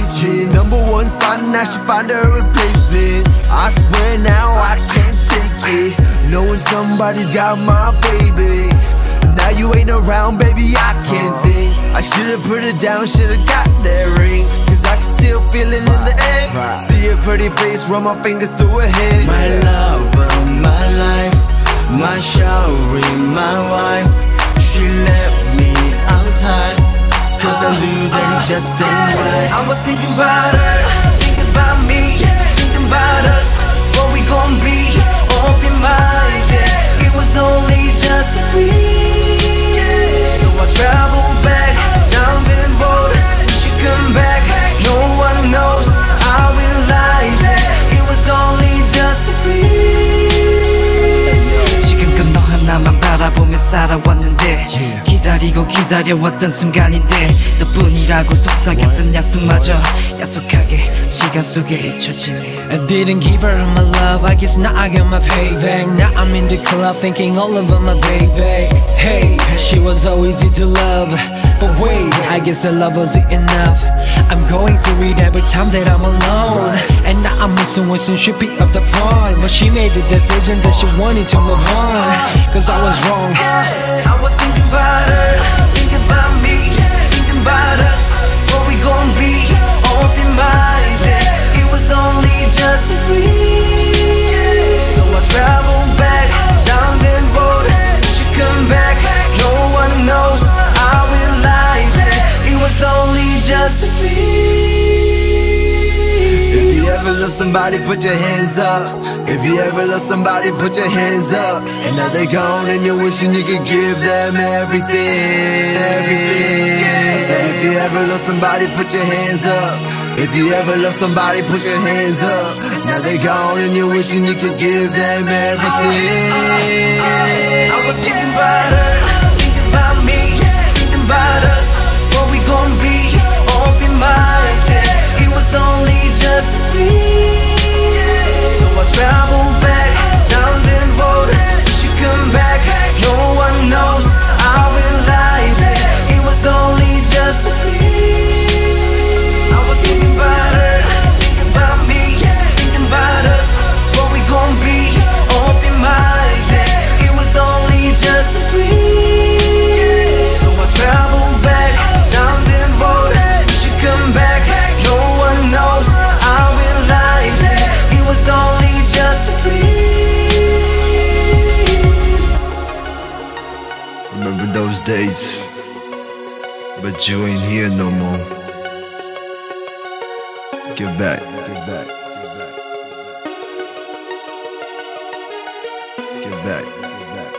like I'm in the basement. Number one spot, I should find a replacement. I swear now I can't take it. Knowing somebody's got my baby. Now you ain't around, baby, I can't uh-huh. think. I should've put it down, should've got that ring. Cause I can still feel it in the air. See a pretty face, run my fingers through her hair. My lover, my life, my shawty, my wife. She left cause I knew that it just ain't right. I was thinking about 하나만 바라보며 살아왔는데 기다리고 기다려왔던 순간인데 너뿐이라고 속삭였던 약속마저 약속하게 시간 속에 잊혀지네 I didn't give her my love, I guess now I got my payback Now I'm in the club thinking all about my baby Hey, she was so easy to love But wait, I guess the love wasn't enough I'm going through it every time that I'm alone Now I'm missing when should be up the phone But she made the decision that she wanted to move on Cause I was wrong ever love somebody, put your hands up. If you ever love somebody, put your hands up. And now they're gone, and you're wishing you could give them everything. Everything. So if you ever love somebody, put your hands up. If you ever love somebody, put your hands up. Now they're gone, and you're wishing you could give them everything. I was thinking about her, thinking those days, but you ain't here no more. Get back, get back, get back. Get back.